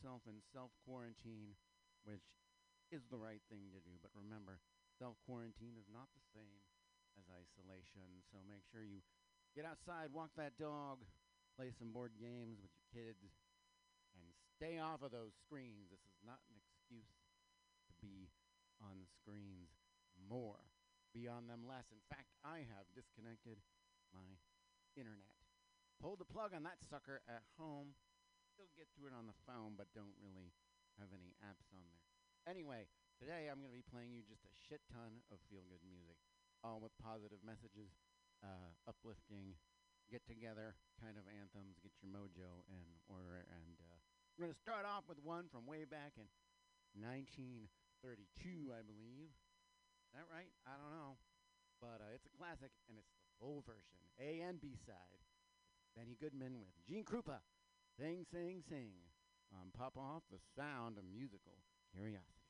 in self quarantine, which is the right thing to do. But remember, self quarantine is not the same as isolation. So make sure you get outside, walk that dog, play some board games with your kids, and stay off of those screens. This is not an excuse to be on the screens more, be on them less. In fact, I have disconnected my internet. Pulled the plug on that sucker at home. Still get to it on the phone, but don't really have any apps on there. Anyway, today I'm going to be playing you just a shit ton of feel good music, all with positive messages, uh, uplifting, get together kind of anthems, get your mojo in order. And uh, we're going to start off with one from way back in 1932, I believe. Is that right? I don't know. But uh, it's a classic, and it's the full version, A and B side. Benny Goodman with Gene Krupa. Sing, sing, sing. Um, pop off the sound of musical curiosity.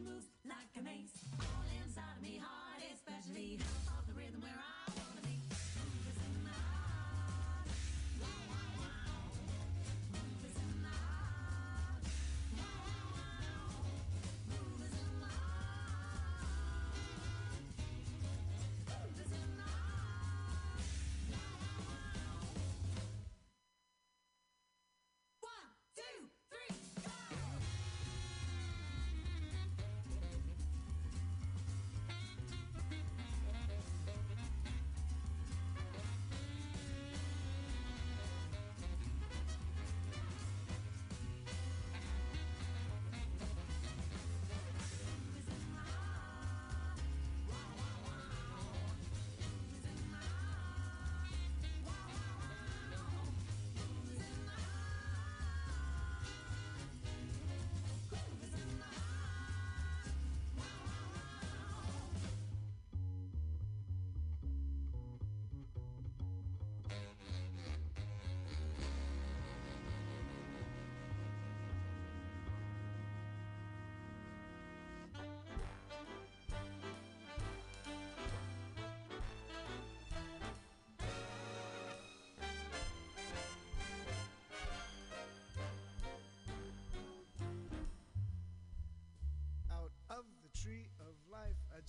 smooth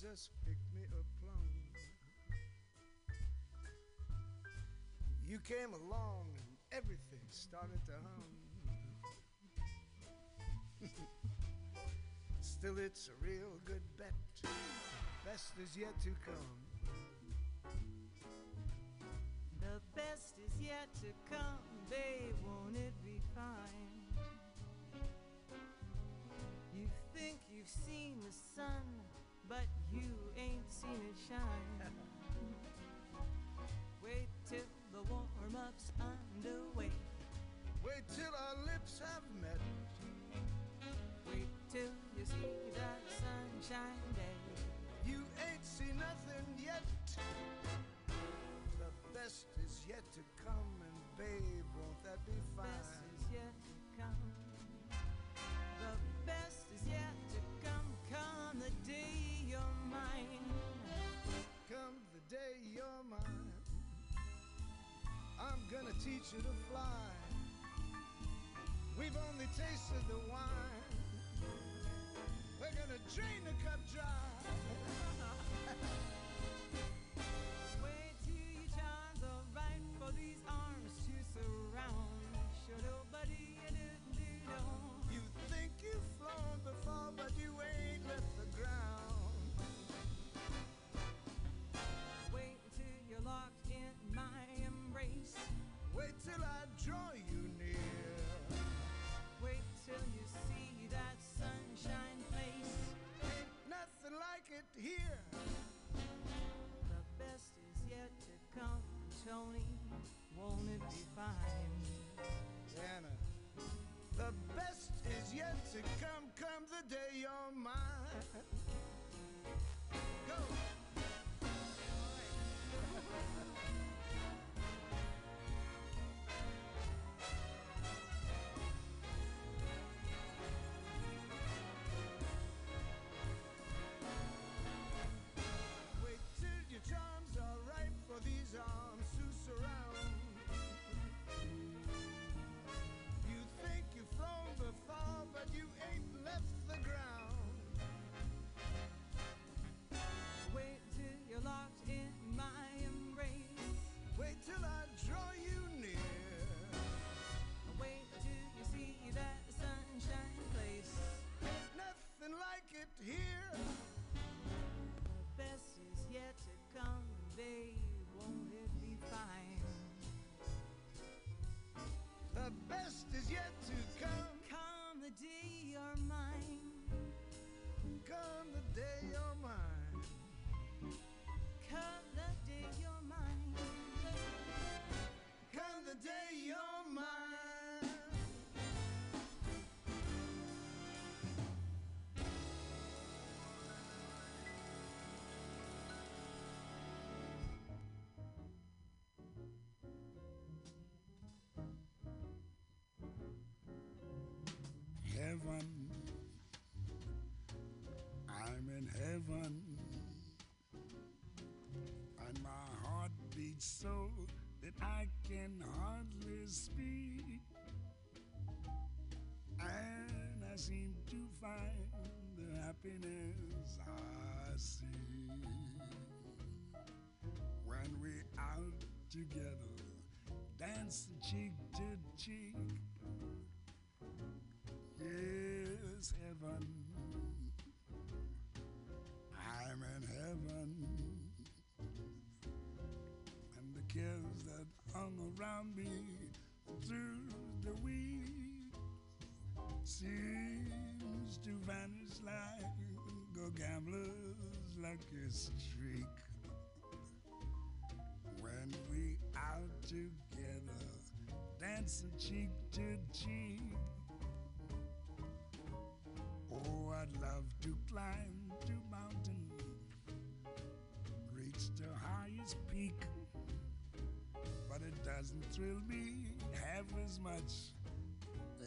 just picked me a plum. You came along and everything started to hum. Still, it's a real good bet. Best is yet to come. The best is yet to come, babe, won't it Wait till the warm-up's underway. Wait till our lips have met. Wait till you see that sunshine day. You ain't seen nothing yet. The best is yet to come, and babe, teach you to fly. We've only tasted the wine. We're gonna drain the cup dry. Heaven, and my heart beats so that I can hardly speak. And I seem to find the happiness I see when we're out together, dancing cheek to cheek. Seems to vanish like a gambler's lucky streak. When we out together, dancing cheek to cheek. Oh, I'd love to climb to mountain, reach the highest peak, but it doesn't thrill me half as much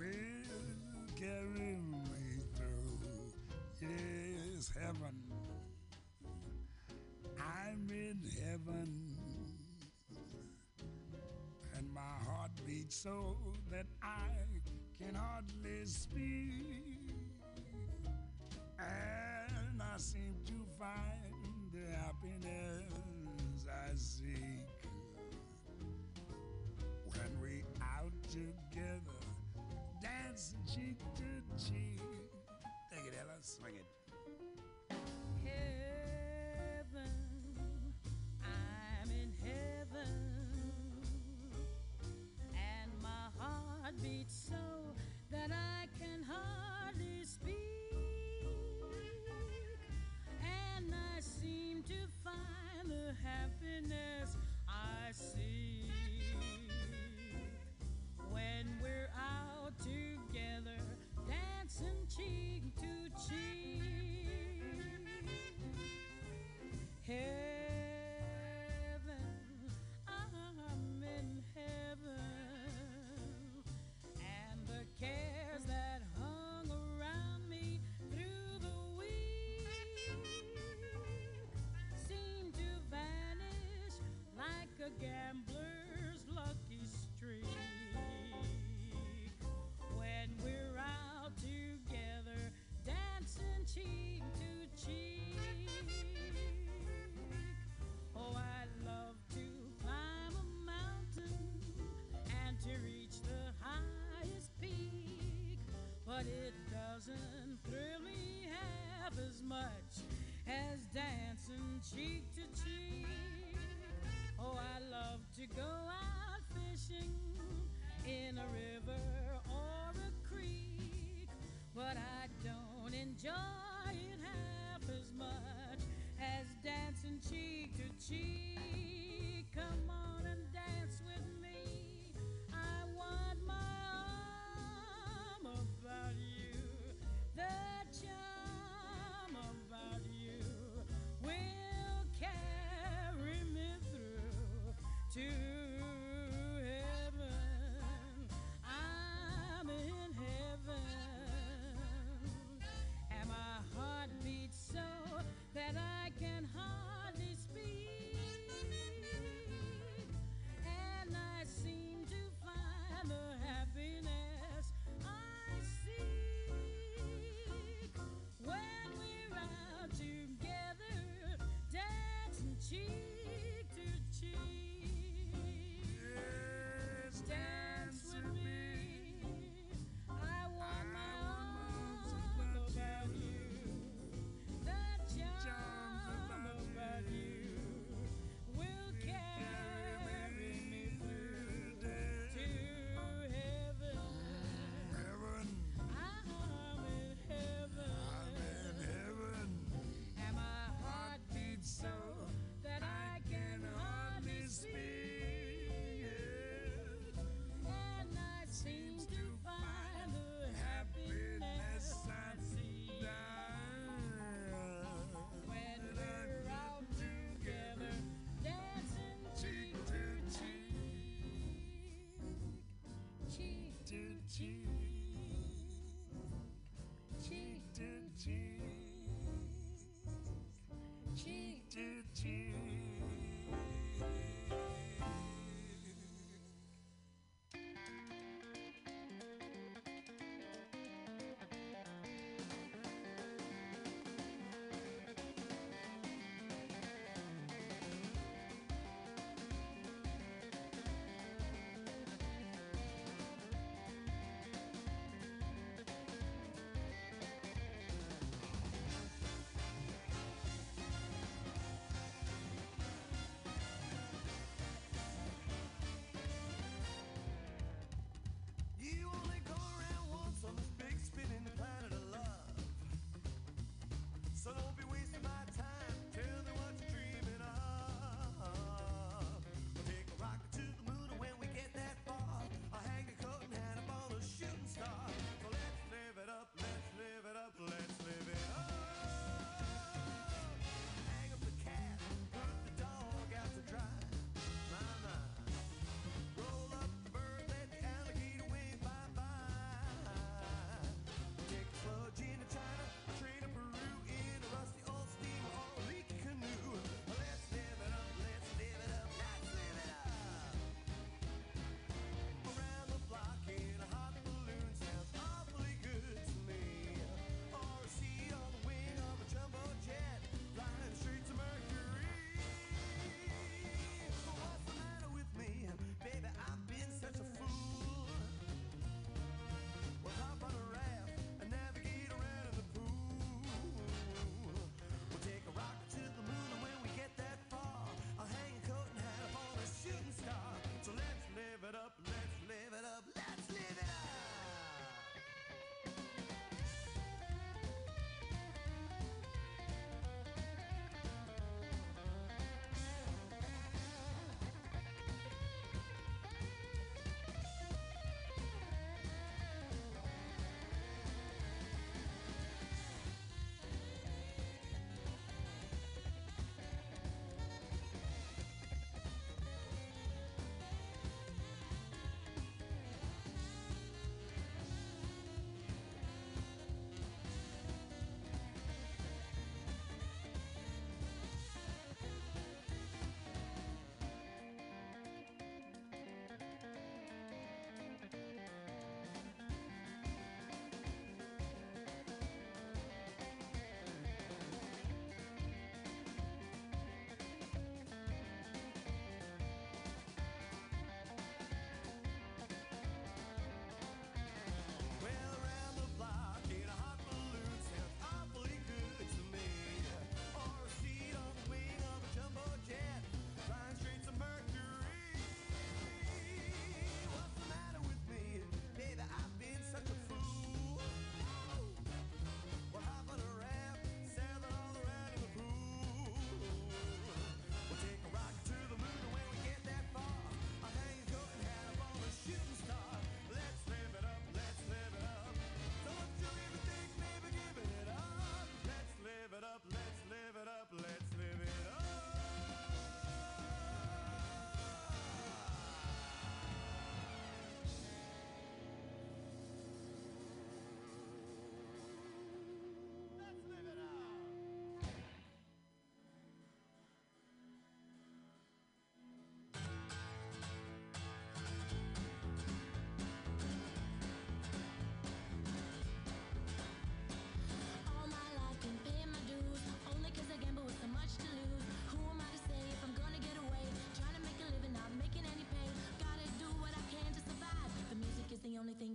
will carry me through. Yes, heaven. I'm in heaven. And my heart beats so that I can hardly speak. And I see noite, ela sonha it you.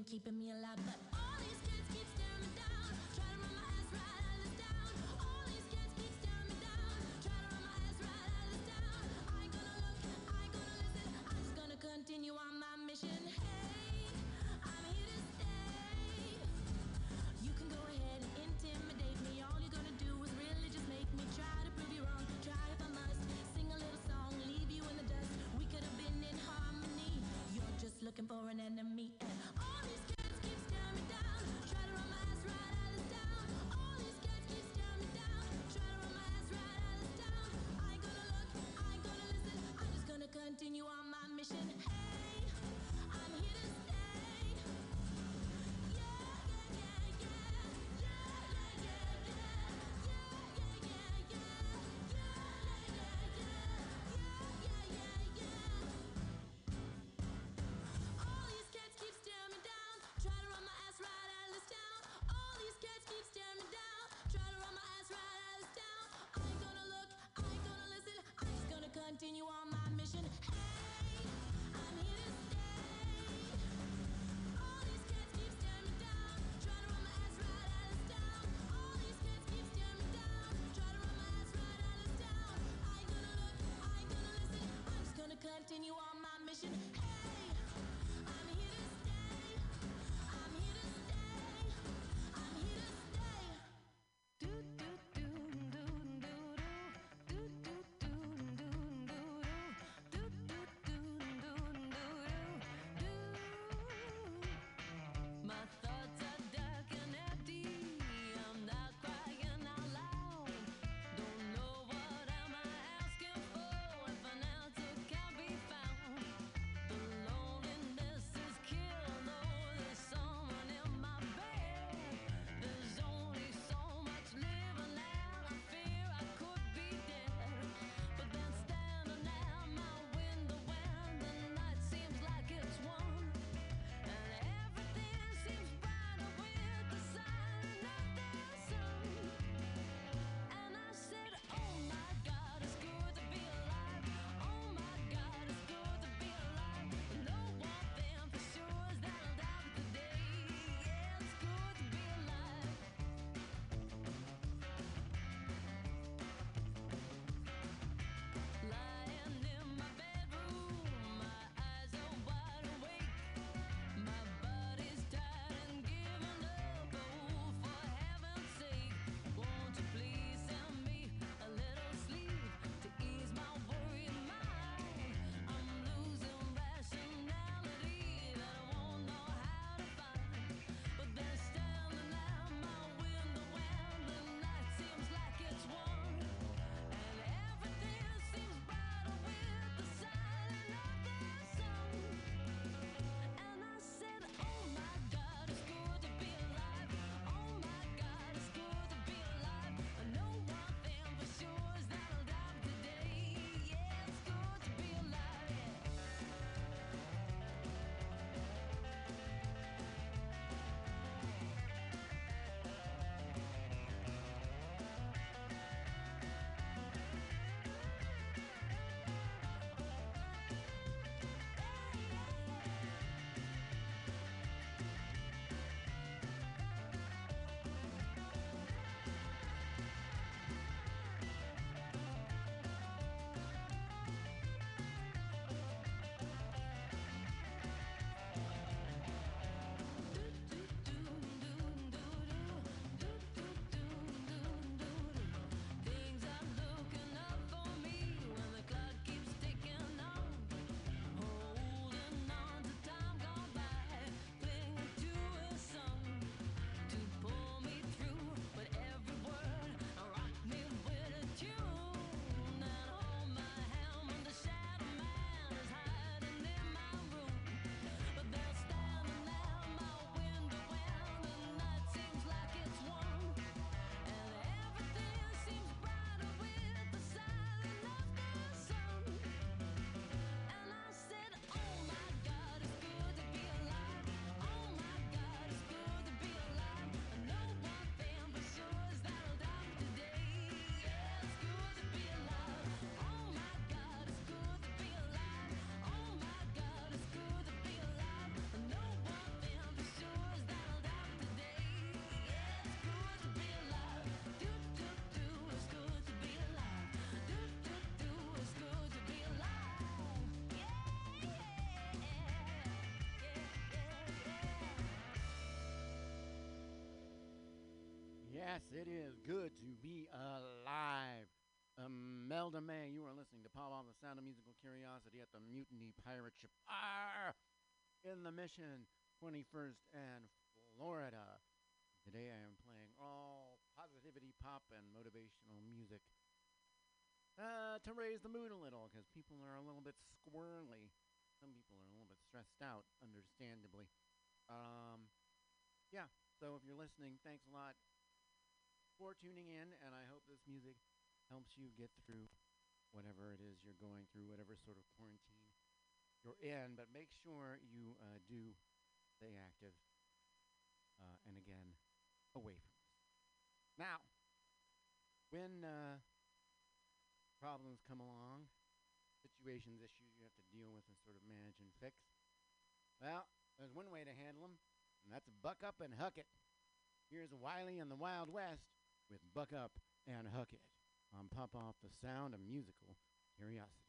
Keeping me alive. But all these kids keep staring me down. Try to run my ass right out of this town. All these kids keep staring me down. Try to run my ass right out of this town. I ain't gonna look, I ain't gonna listen. I'm just gonna continue on my mission. Hey, I'm here to stay. You can go ahead and intimidate me. All you're gonna do is really just make me try to prove you wrong. Try if I must. Sing a little song, leave you in the dust. We could have been in harmony. You're just looking for an enemy. Yes, it is good to be alive. Um, Melda May, you are listening to Pop Off the Sound of Musical Curiosity at the Mutiny Pirate Ship R in the Mission, 21st and Florida. Today I am playing all positivity pop and motivational music uh, to raise the mood a little because people are a little bit squirrely. Some people are a little bit stressed out, understandably. Um, yeah, so if you're listening, thanks a lot for tuning in, and I hope this music helps you get through whatever it is you're going through, whatever sort of quarantine you're in. But make sure you uh, do stay active, uh, and again, away from us. Now, when uh, problems come along, situations, issues you have to deal with and sort of manage and fix, well, there's one way to handle them, and that's buck up and huck it. Here's Wiley and the Wild West with Buck Up and Huck It on Pop Off the Sound of Musical Curiosity.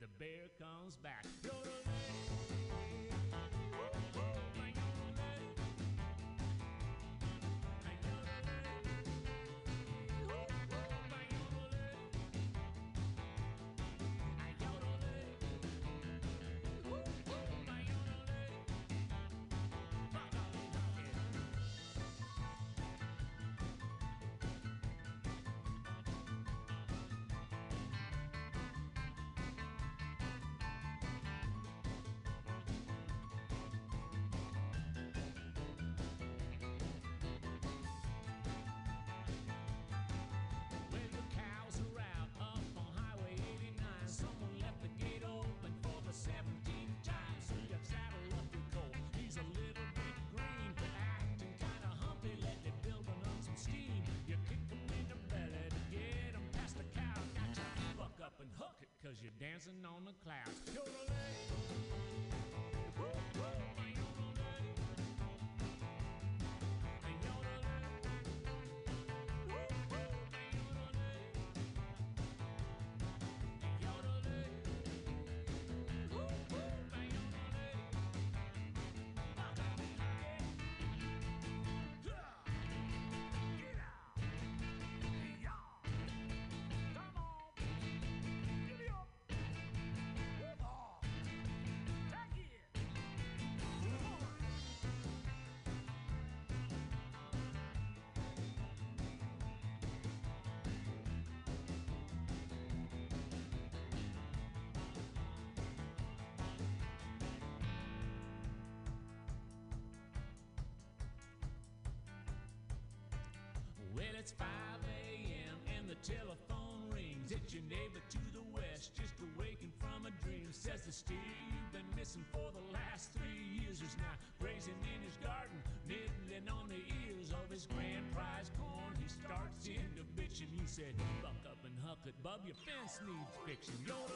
The bear comes back. Cause you're dancing on the clouds. Well, it's 5 a.m. and the telephone rings. It's your neighbor to the west, just awakened from a dream. Says the steer you've been missing for the last three years is now grazing in his garden, nibbling on the ears of his grand prize corn. He starts into bitching. He said, Buck up and huck it, bub. Your fence needs fixing. Woo,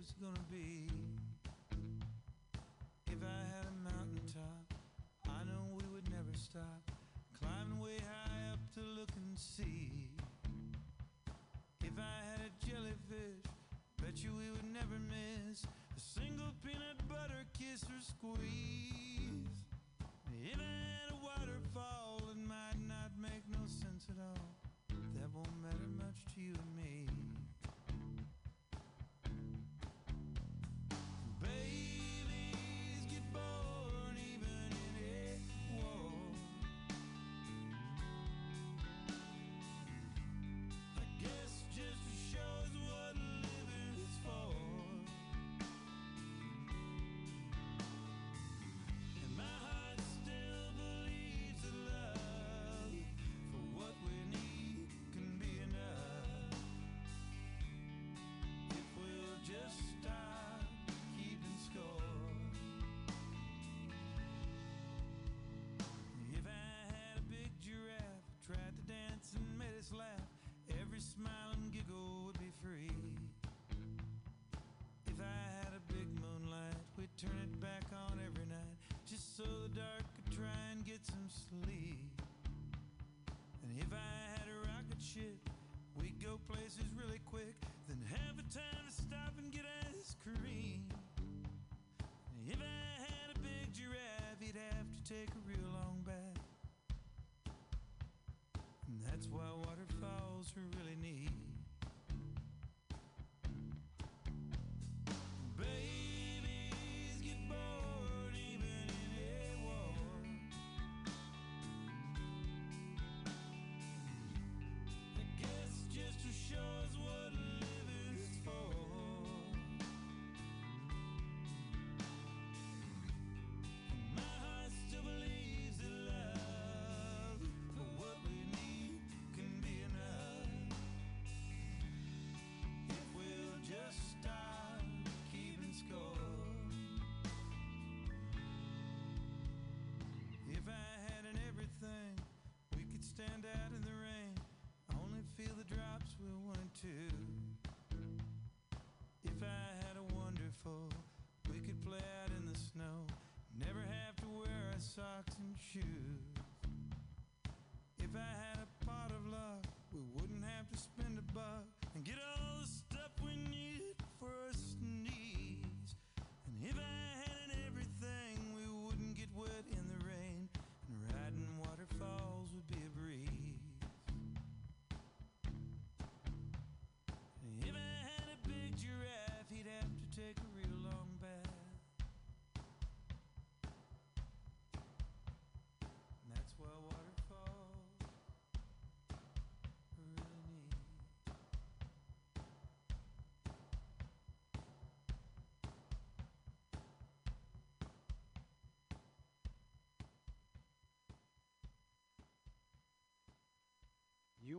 was gonna be. If I had a mountaintop, I know we would never stop. Climbing way high up to look and see. If I had a jellyfish, bet you we would never miss a single peanut butter kiss or squeeze. Sleep. And if I had a rocket ship, we'd go places really quick, then have the time to stop and get ice cream. If I had a big giraffe, he'd have to take a real long bath. And that's why waterfalls are really neat. Stand out in the rain, I only feel the drops we wanted to. If I had a wonderful, we could play out in the snow, never have to wear our socks and shoes.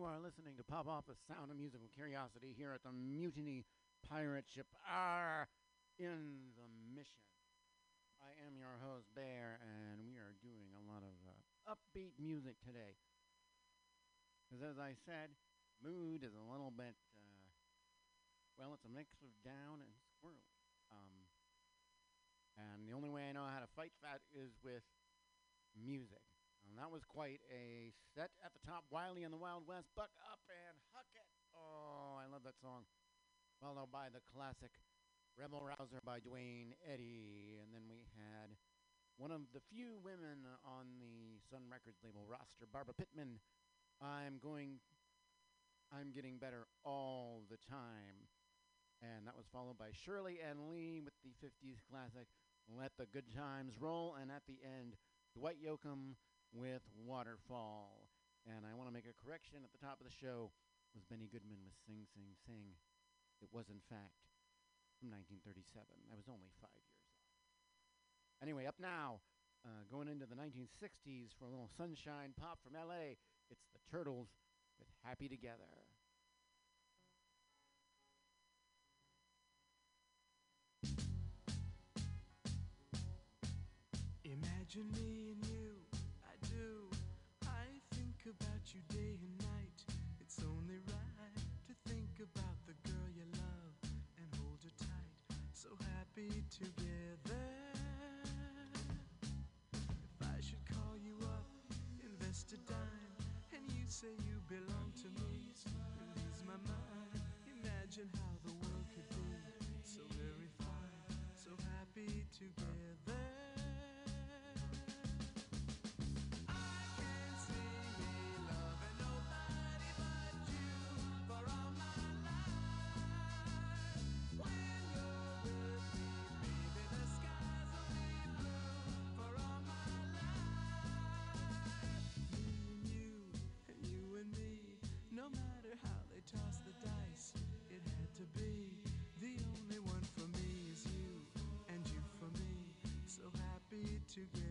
You are listening to Pop Off the Sound of Musical Curiosity here at the Mutiny Pirate Ship R in the Mission. I am your host, Bear, and we are doing a lot of uh, upbeat music today. Because as I said, mood is a little bit, uh, well, it's a mix of down and squirrely. Um, and the only way I know how to fight that is with music. And that was quite a set at the top. Wiley and the Wild West, Buck Up and Huck It. Oh, I love that song. Followed by the classic Rebel Rouser by Duane Eddy. And then we had one of the few women on the Sun Records label roster, Barbara Pittman. I'm going, I'm getting better all the time. And that was followed by Shirley and Lee with the 50s classic, Let the Good Times Roll. And at the end, Dwight Yoakam with Waterfall. And I want to make a correction at the top of the show was Benny Goodman with Sing Sing Sing. It was in fact from 1937. I was only five years old. Anyway, up now, uh, going into the 1960s for a little sunshine pop from LA. It's the Turtles with Happy Together. Imagine me and you, be together. If I should call you up, invest a dime, and you say you belong to me, release my mind. Imagine how the world could be so very fine, so happy together. together.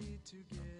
happy together.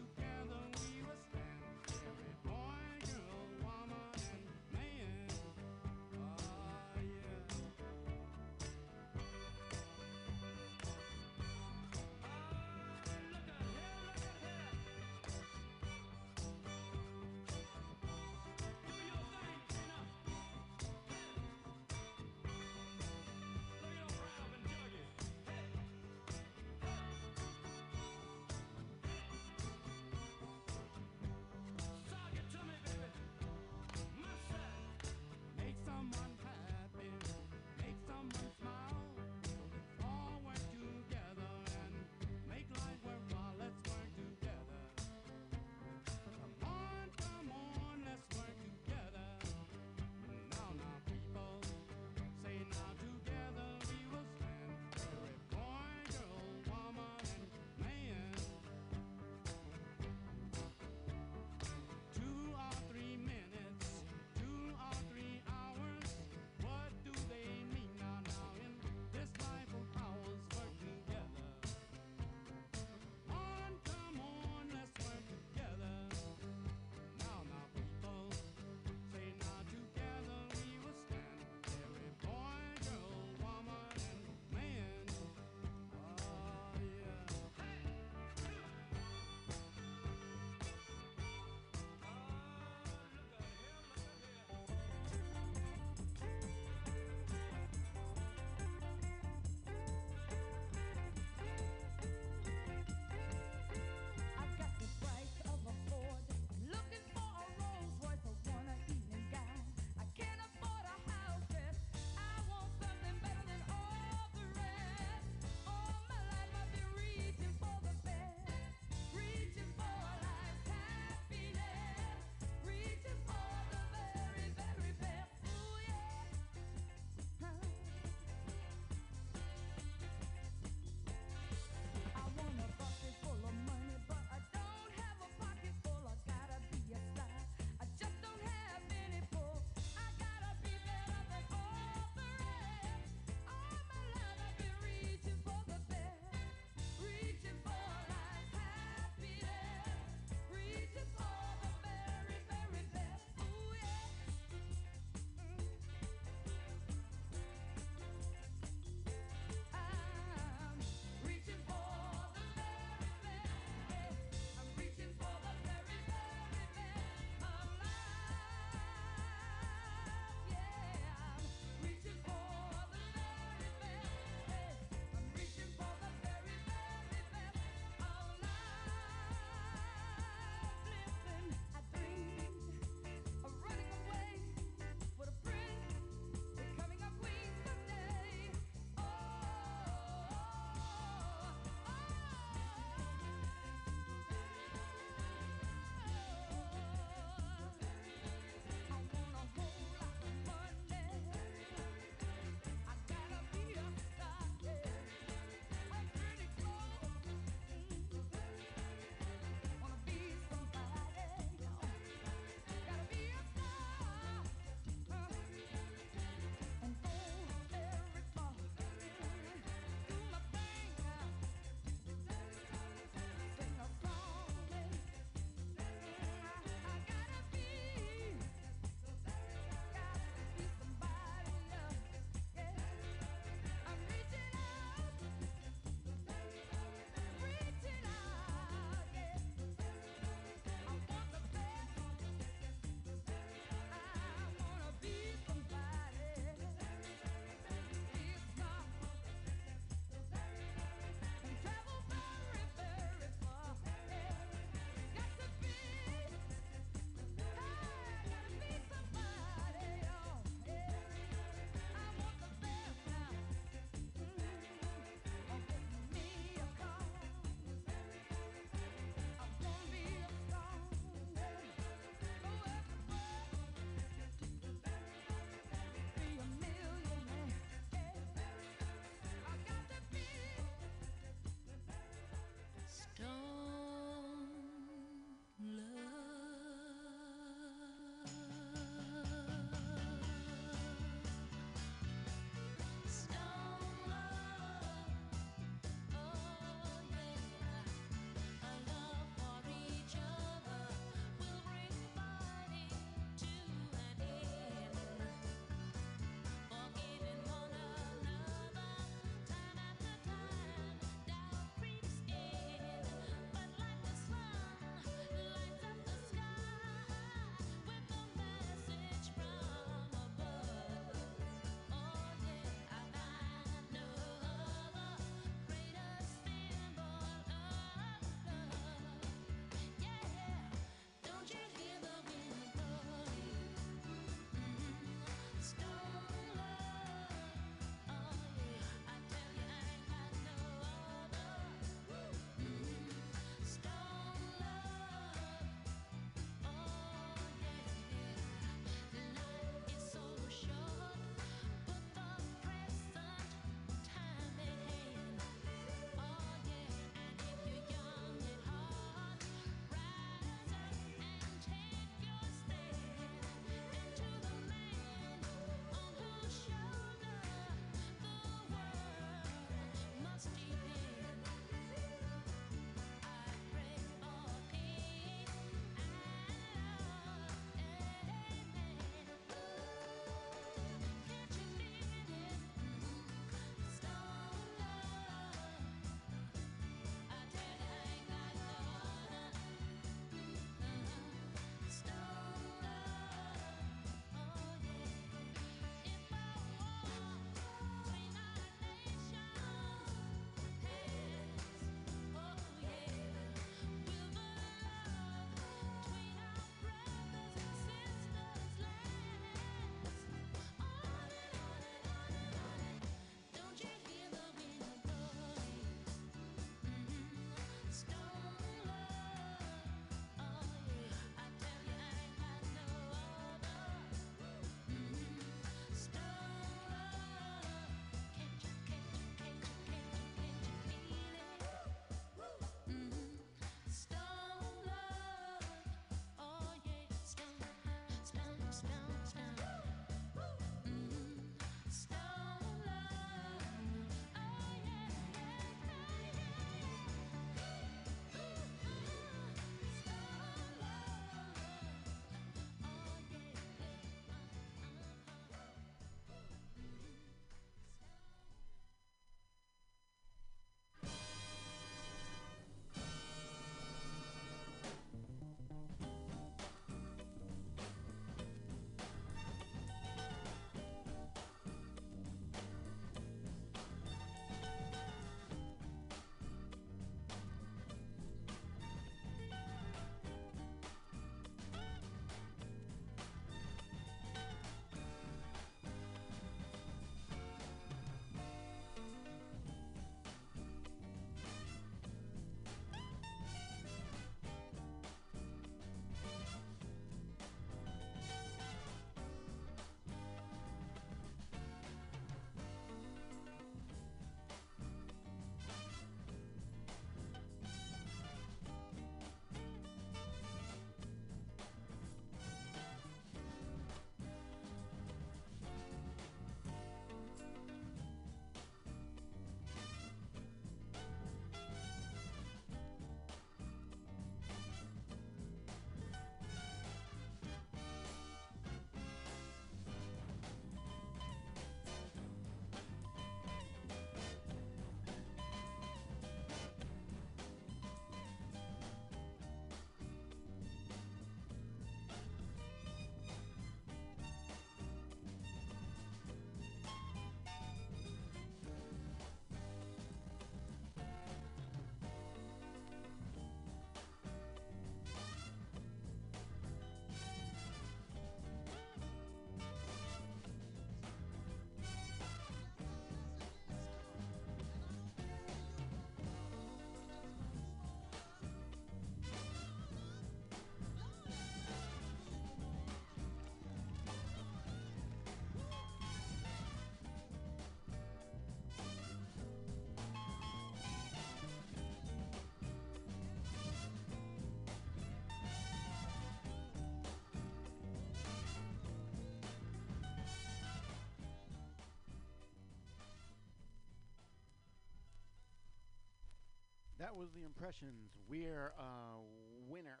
That was the impressions. We're a winner.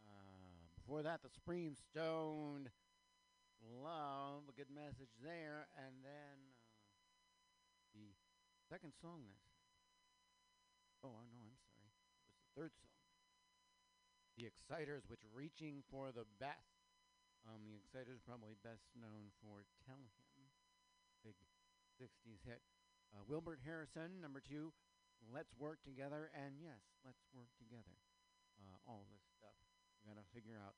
Uh, before that, the Supreme Stoned Love, a good message there. And then uh, the second song this. Oh, I know, I'm sorry. It was the third song. The Exciters, which reaching for the best. Um, the Exciters probably best known for Tell Him, big 60s hit. Uh, Wilbert Harrison, number two, Let's Work Together, and yes, Let's Work Together. Uh, all this stuff we gotta figure out.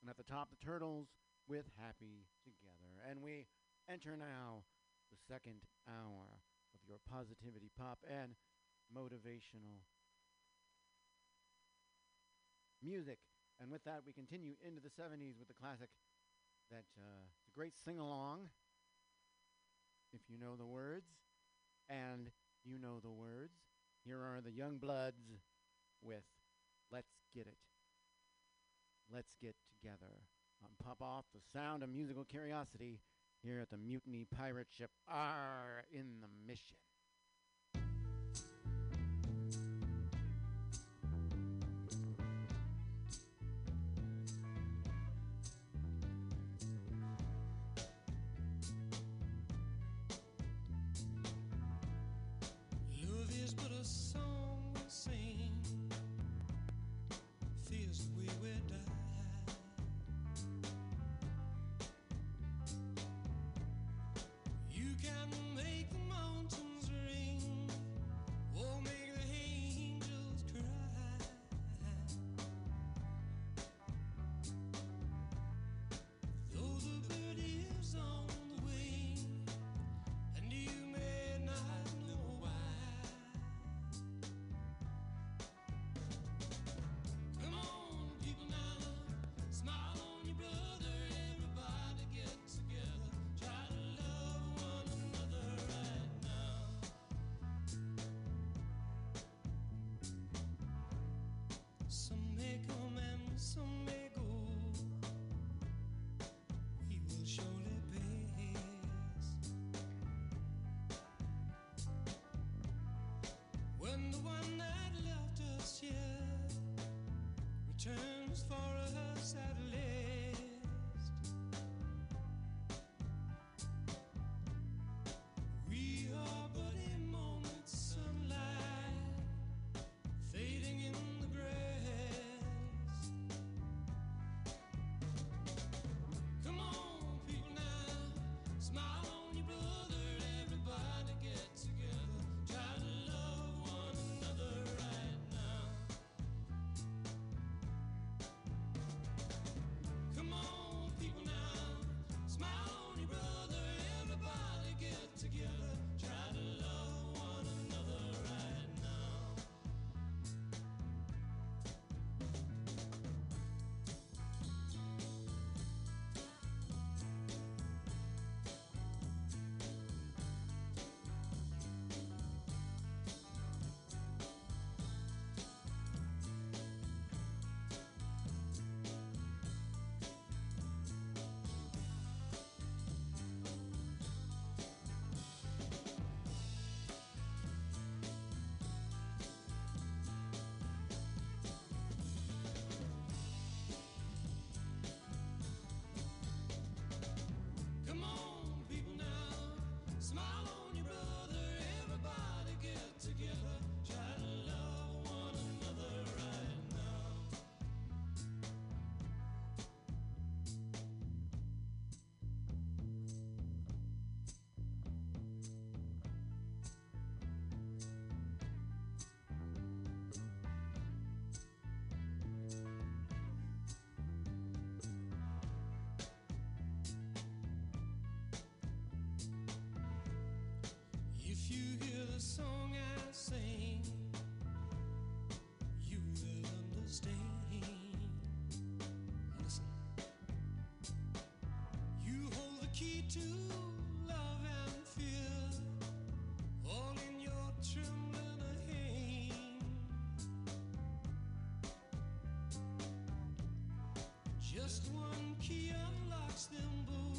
And at the top, the Turtles with Happy Together. And we enter now the second hour of your positivity pop and motivational music. And with that, we continue into the 70s with the classic that uh, great sing along, if you know the words, and you know the words. Here are the Youngbloods with Let's Get It. Let's Get Together. Um, pop off the sound of musical curiosity here at the Mutiny Pirate Ship R in the mission. When the one that left us here returns for us at Just one key unlocks them both.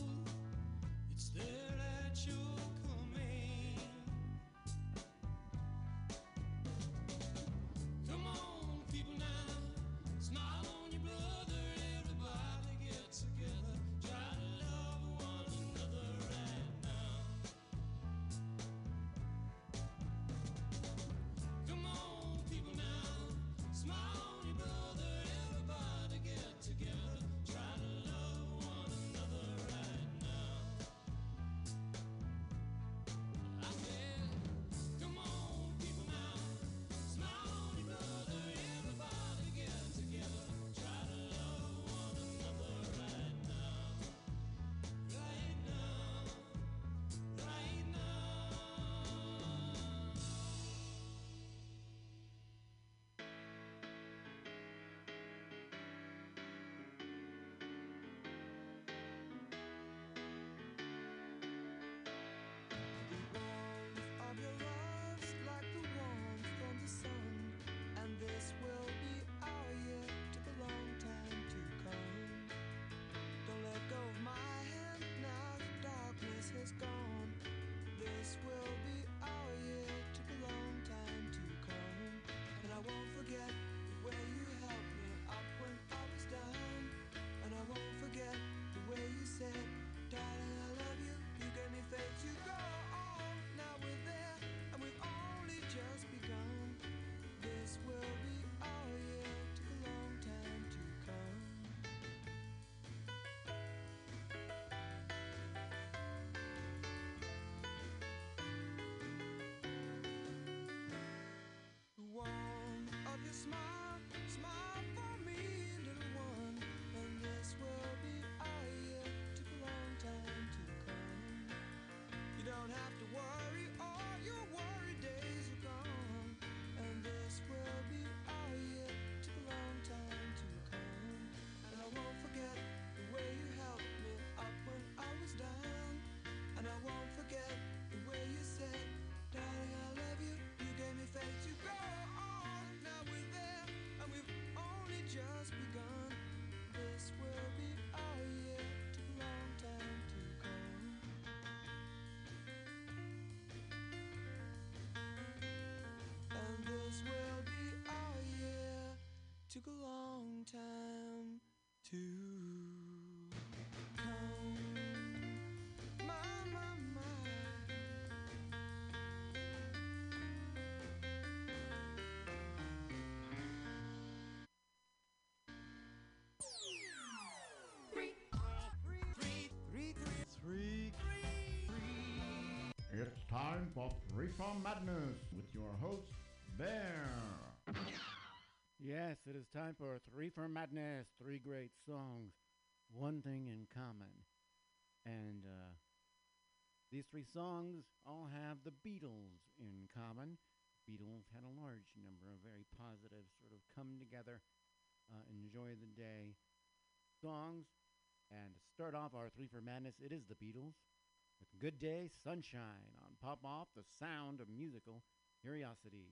a long time to come. My, my, my. It's time for Free Madness with your host, Bear. Yes, it is time for Three for Madness. Three great songs, one thing in common. And uh, these three songs all have the Beatles in common. Beatles had a large number of very positive, sort of come together, uh, enjoy the day songs. And to start off our Three for Madness, it is the Beatles with Good Day, Sunshine on Pop Off, the sound of musical curiosity.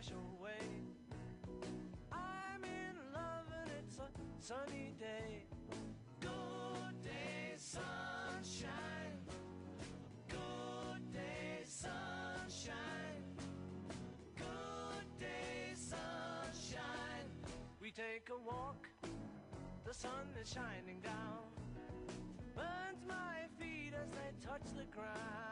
Special way. I'm in love, and it's a sunny day. Good day, sunshine. Good day, sunshine. Good day, sunshine. We take a walk, the sun is shining down. Burns my feet as they touch the ground.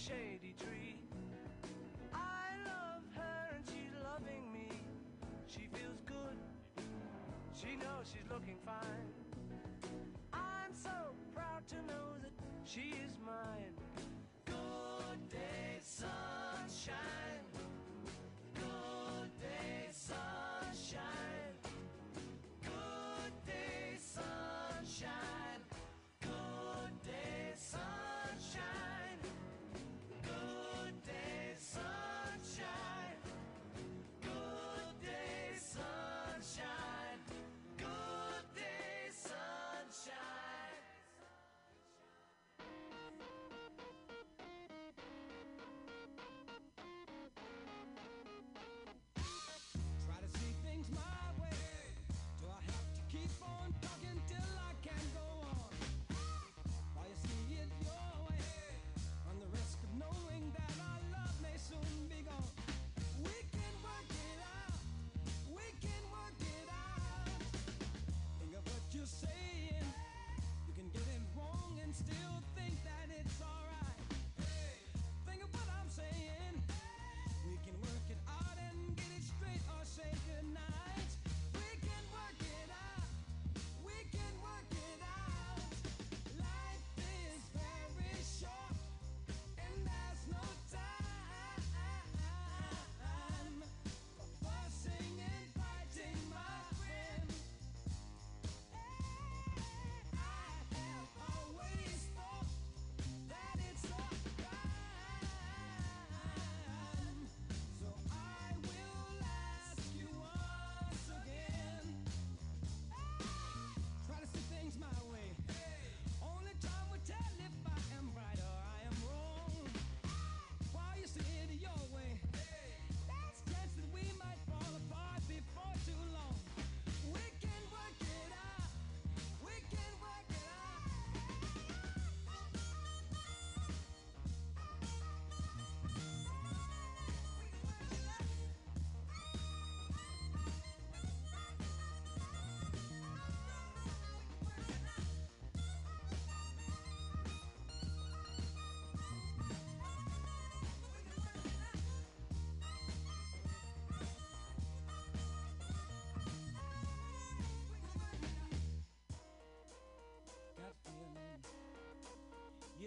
Shady tree. I love her and she's loving me. She feels good. She knows she's looking fine. I'm so proud to know that she is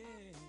yeah.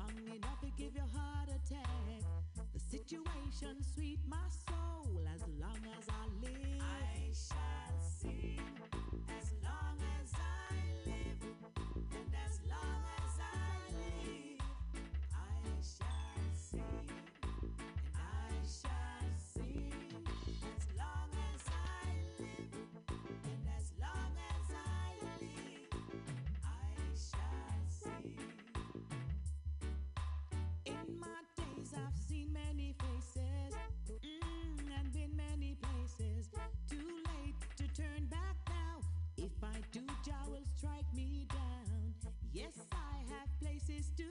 strong enough to give you a heart attack. The situation sweet my soul as long as I Jah will strike me down. Yes, I have places to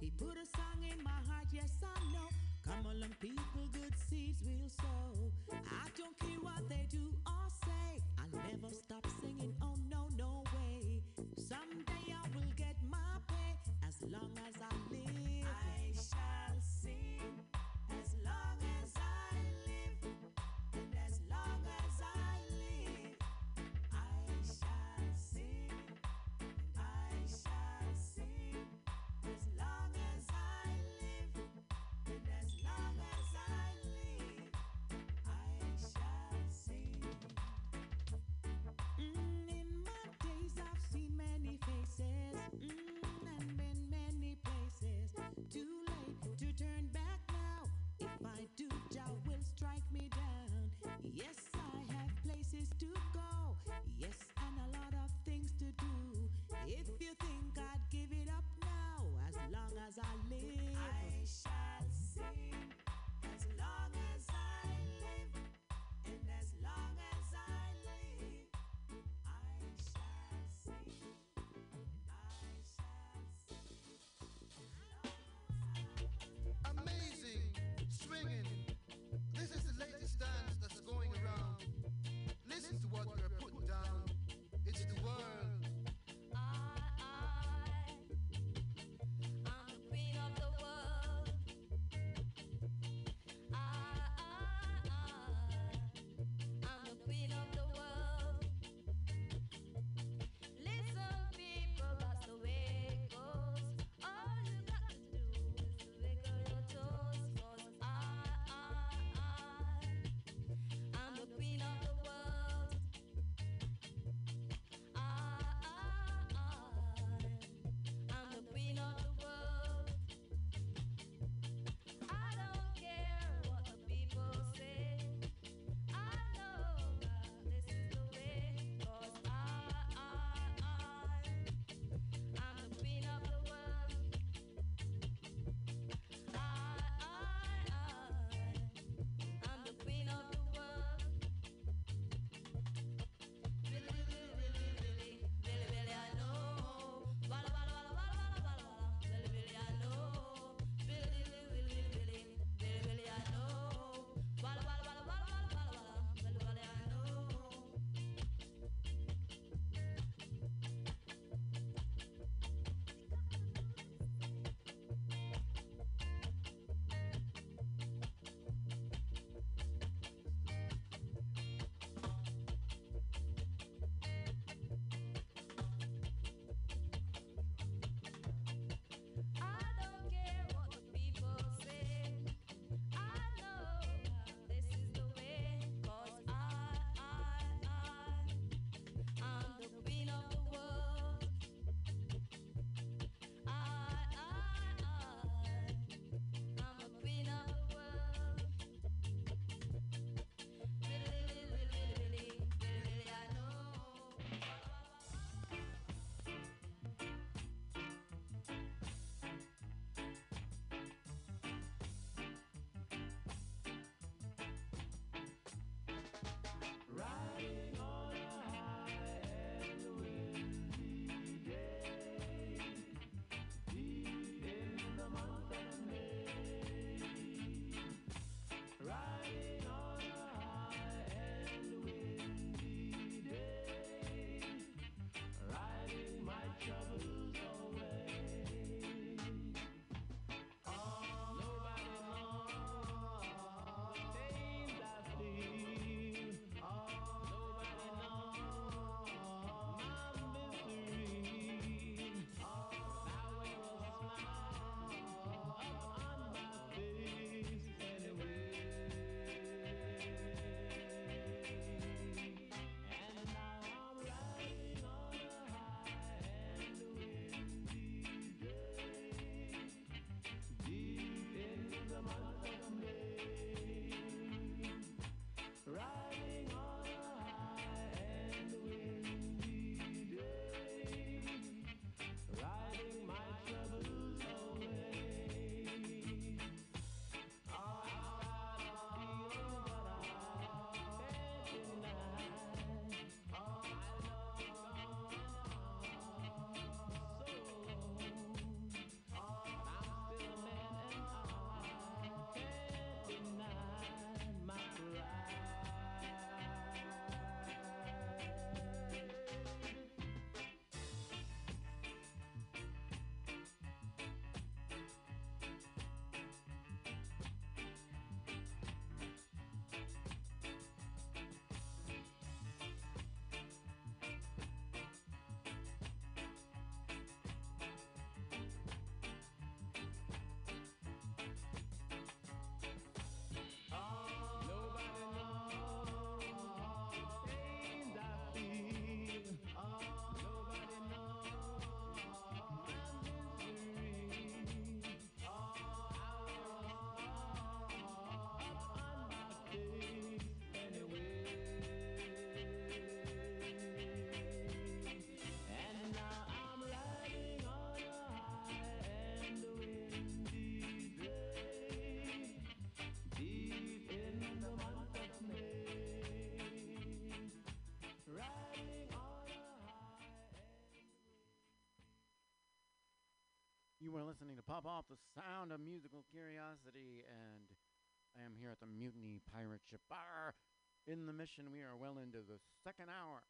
He put a song in my heart, yes I know. Come on, Lumpy. Listening to Pop Off the Sound of Musical Curiosity, and I am here at the Mutiny Pirate Ship Bar in the Mission. We are well into the second hour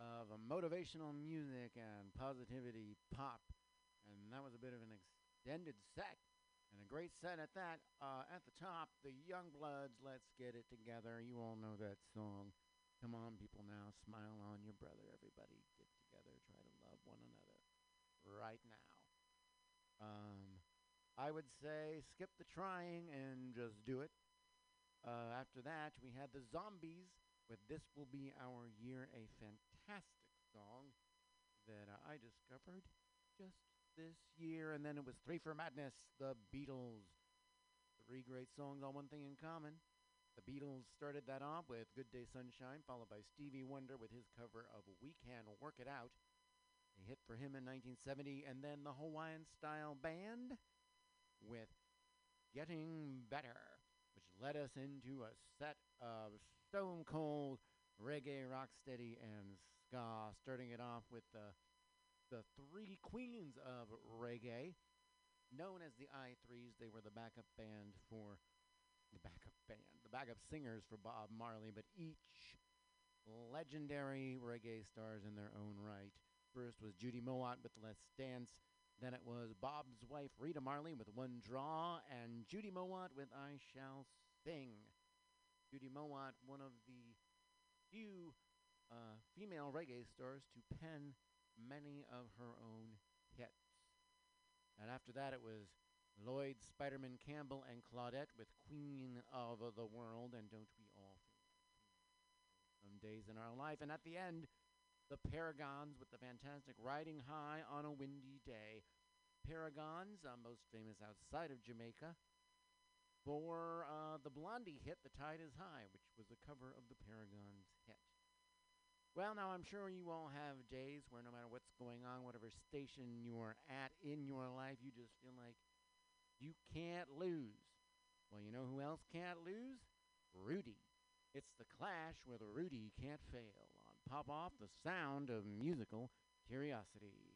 of a motivational music and positivity pop, and that was a bit of an extended set and a great set at that. Uh, at the top, the Youngbloods, "Let's Get It Together." You all know that song. Come on, people, now smile on your brother. Everybody, get together. Try to love one another right now. Um, I would say skip the trying and just do it. Uh, after that, we had the Zombies with "This Will Be Our Year," a fantastic song that uh, I discovered just this year. And then it was Three for Madness, the Beatles. Three great songs, all one thing in common. The Beatles started that off with Good Day Sunshine, followed by Stevie Wonder with his cover of We Can Work It Out. A hit for him in 1970, and then the Hawaiian Style Band with Getting Better, which led us into a set of stone cold reggae, rocksteady, and ska, starting it off with the the three queens of reggae, known as the I-Threes. They were the backup band for the backup band, the backup singers for Bob Marley, but each legendary reggae stars in their own right. First was Judy Mowatt with Let's Dance. Then it was Bob's wife Rita Marley with One Draw, and Judy Mowatt with I Shall Sing. Judy Mowatt, one of the few uh, female reggae stars to pen many of her own hits. And after that, it was Lloyd Spiderman Campbell and Claudette with Queen of the World, and don't we all feel some days in our life? And at the end, the Paragons with the fantastic Riding High on a Windy Day. Paragons, uh, most famous outside of Jamaica, for uh, the Blondie hit The Tide is High, which was a cover of the Paragons hit. Well, now I'm sure you all have days where no matter what's going on, whatever station you are at in your life, you just feel like you can't lose. Well, you know who else can't lose? Rudy. It's the Clash with Rudy Can't Fail Pop Off the Sound of Musical Curiosity.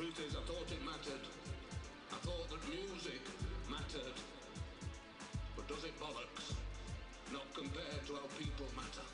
Truth is, I thought it mattered. I thought that music mattered. But does it bollocks? Not compared to how people matter.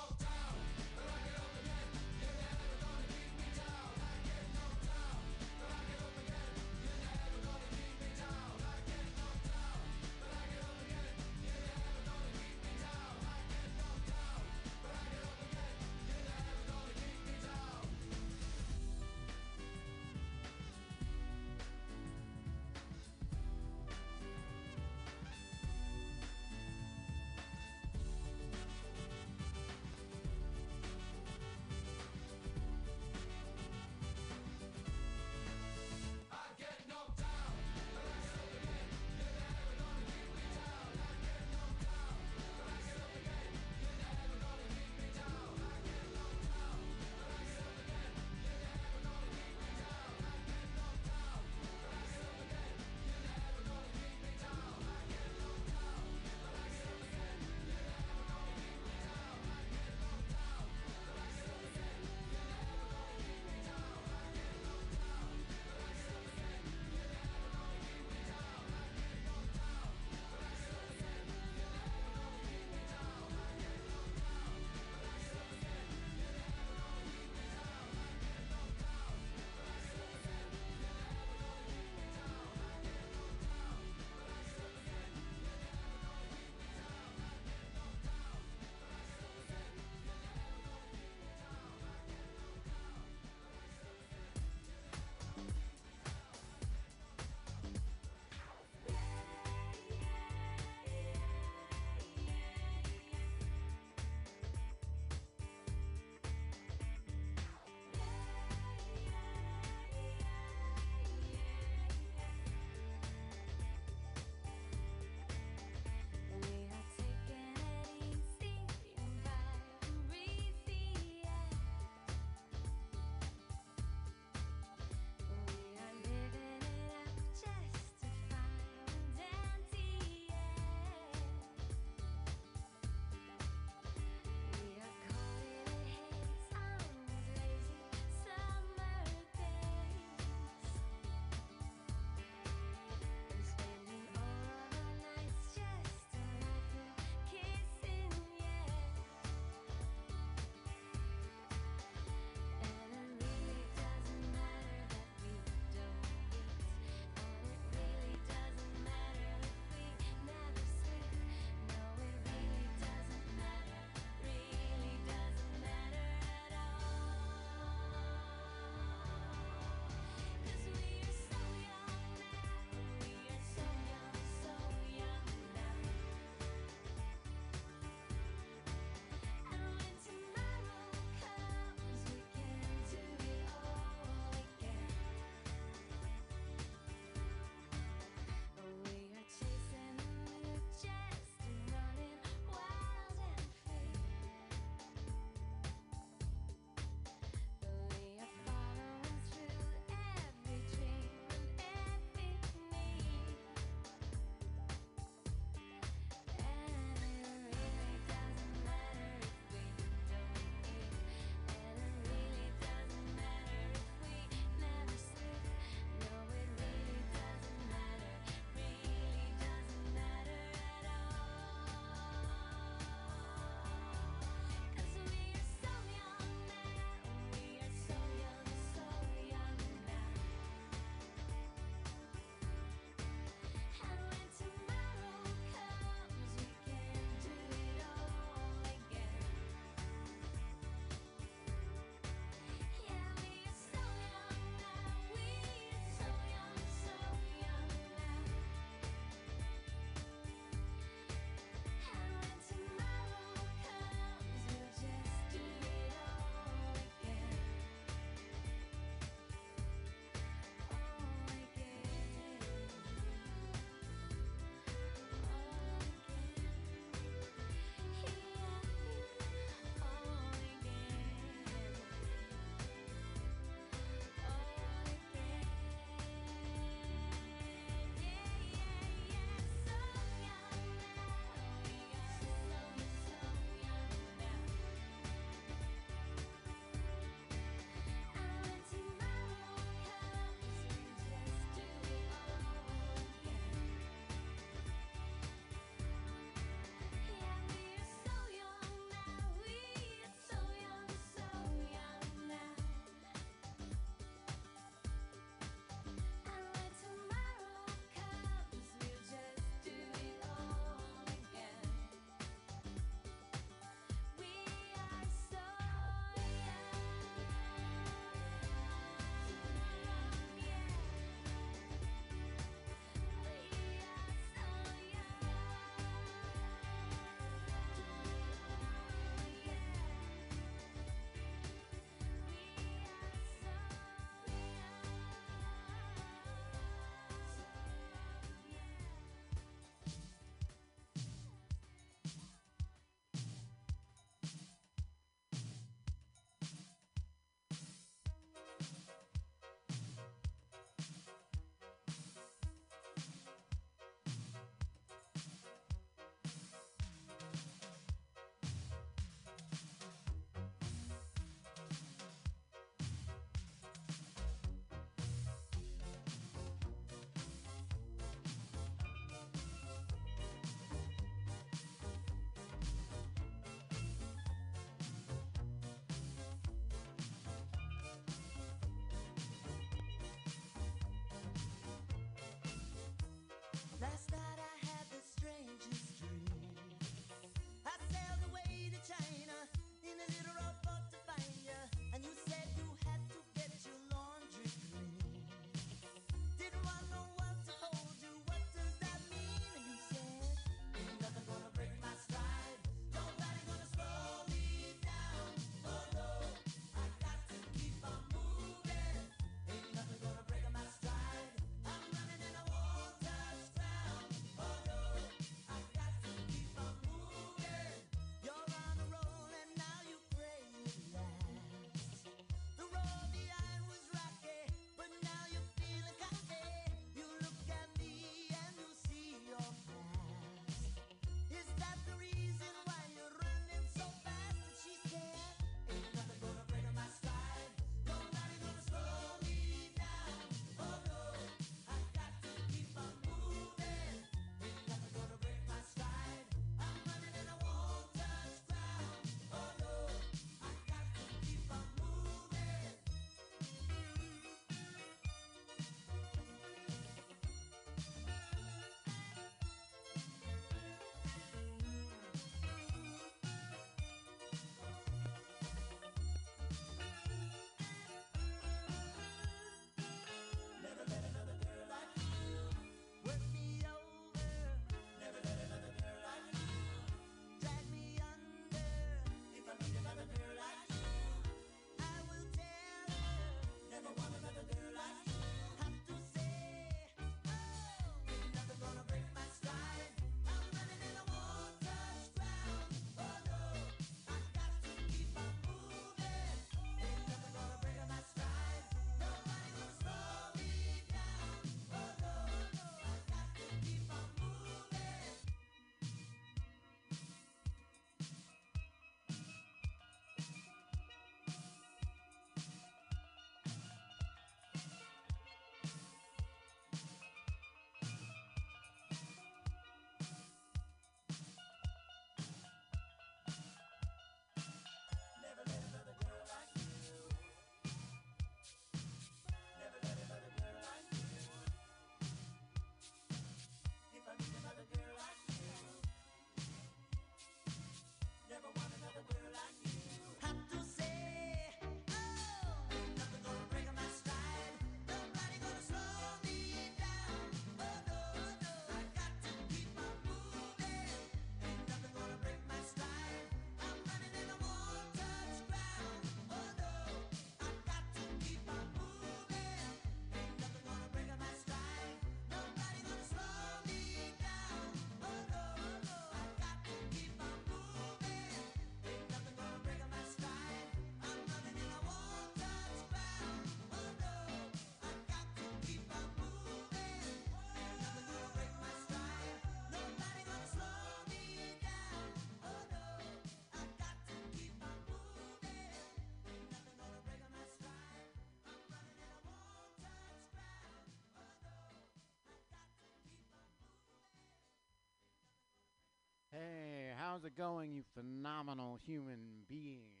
How's it going, you phenomenal human being?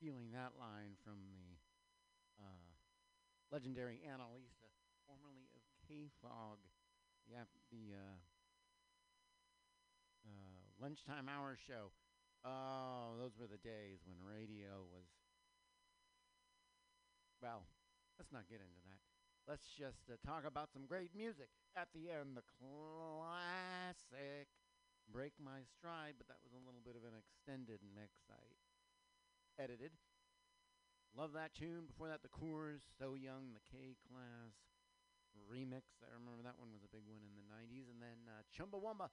Feeling that line from the uh, legendary Annalisa, formerly of K Fog. Yeah, the uh, uh, lunchtime hour show. Oh, those were the days when radio was. Well, let's not get into that. Let's just uh, talk about some great music. At the end, the classic Break My Stride, but that was a little bit of an extended mix I edited. Love that tune. Before that, the Corrs, So Young, the K-Klass remix. I remember that one was a big one in the 90s. And then uh, Chumbawamba,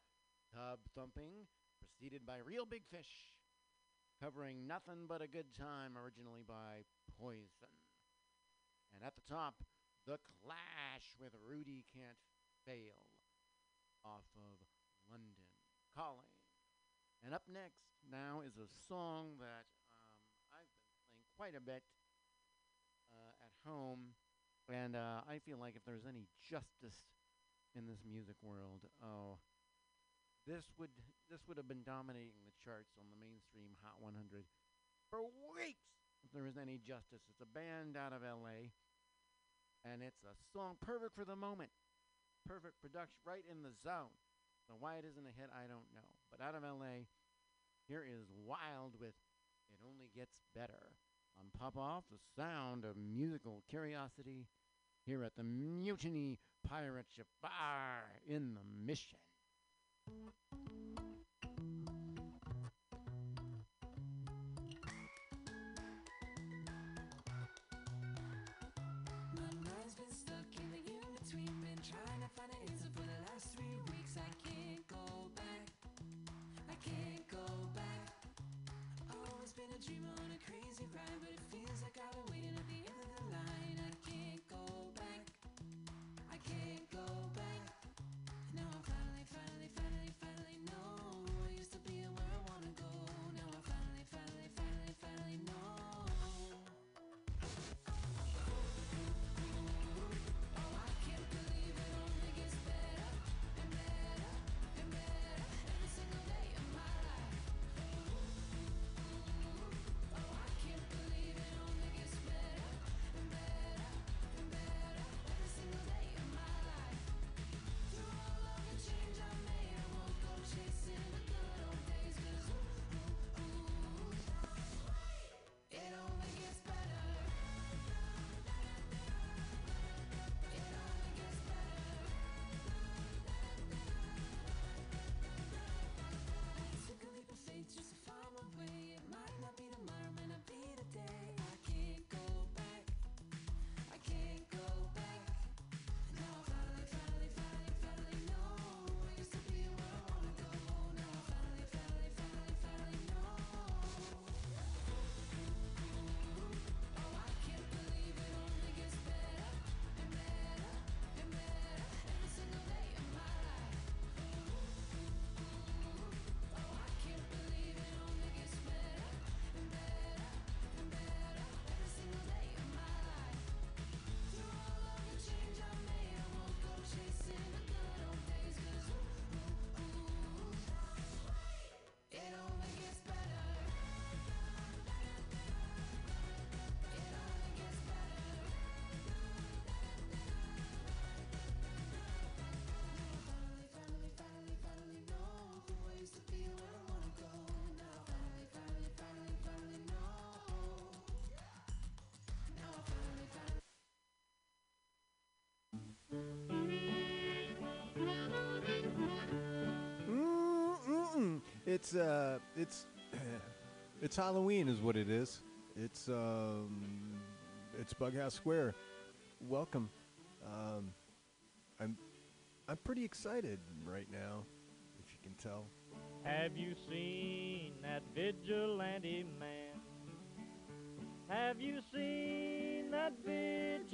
Tub Thumping, preceded by Reel Big Fish, covering Nothing But a Good Time, originally by Poison. And at the top, The Clash with Rudy Can't Fail, off of London Calling. And up next now is a song that um, I've been playing quite a bit uh, at home, and uh, I feel like if there's any justice in this music world, oh, this would this would have been dominating the charts on the mainstream Hot 100 for weeks. If there was any justice, it's a band out of L.A. and it's a song perfect for the moment, perfect production, right in the zone. So why it isn't a hit, I don't know. But out of L.A., here is Wild with "It Only Gets Better" on Pop Off, the sound of musical curiosity here at the Mutiny Pirate Ship Bar in the Mission. My mind's been stuck in the in-between Been trying a dreamer on a crazy ride But Mm-mm. It's uh, it's it's Halloween, is what it is. It's um, it's Bughouse Square. Welcome. Um, I'm I'm pretty excited right now, if you can tell. Have you seen that vigilante man? Have you seen that vigilante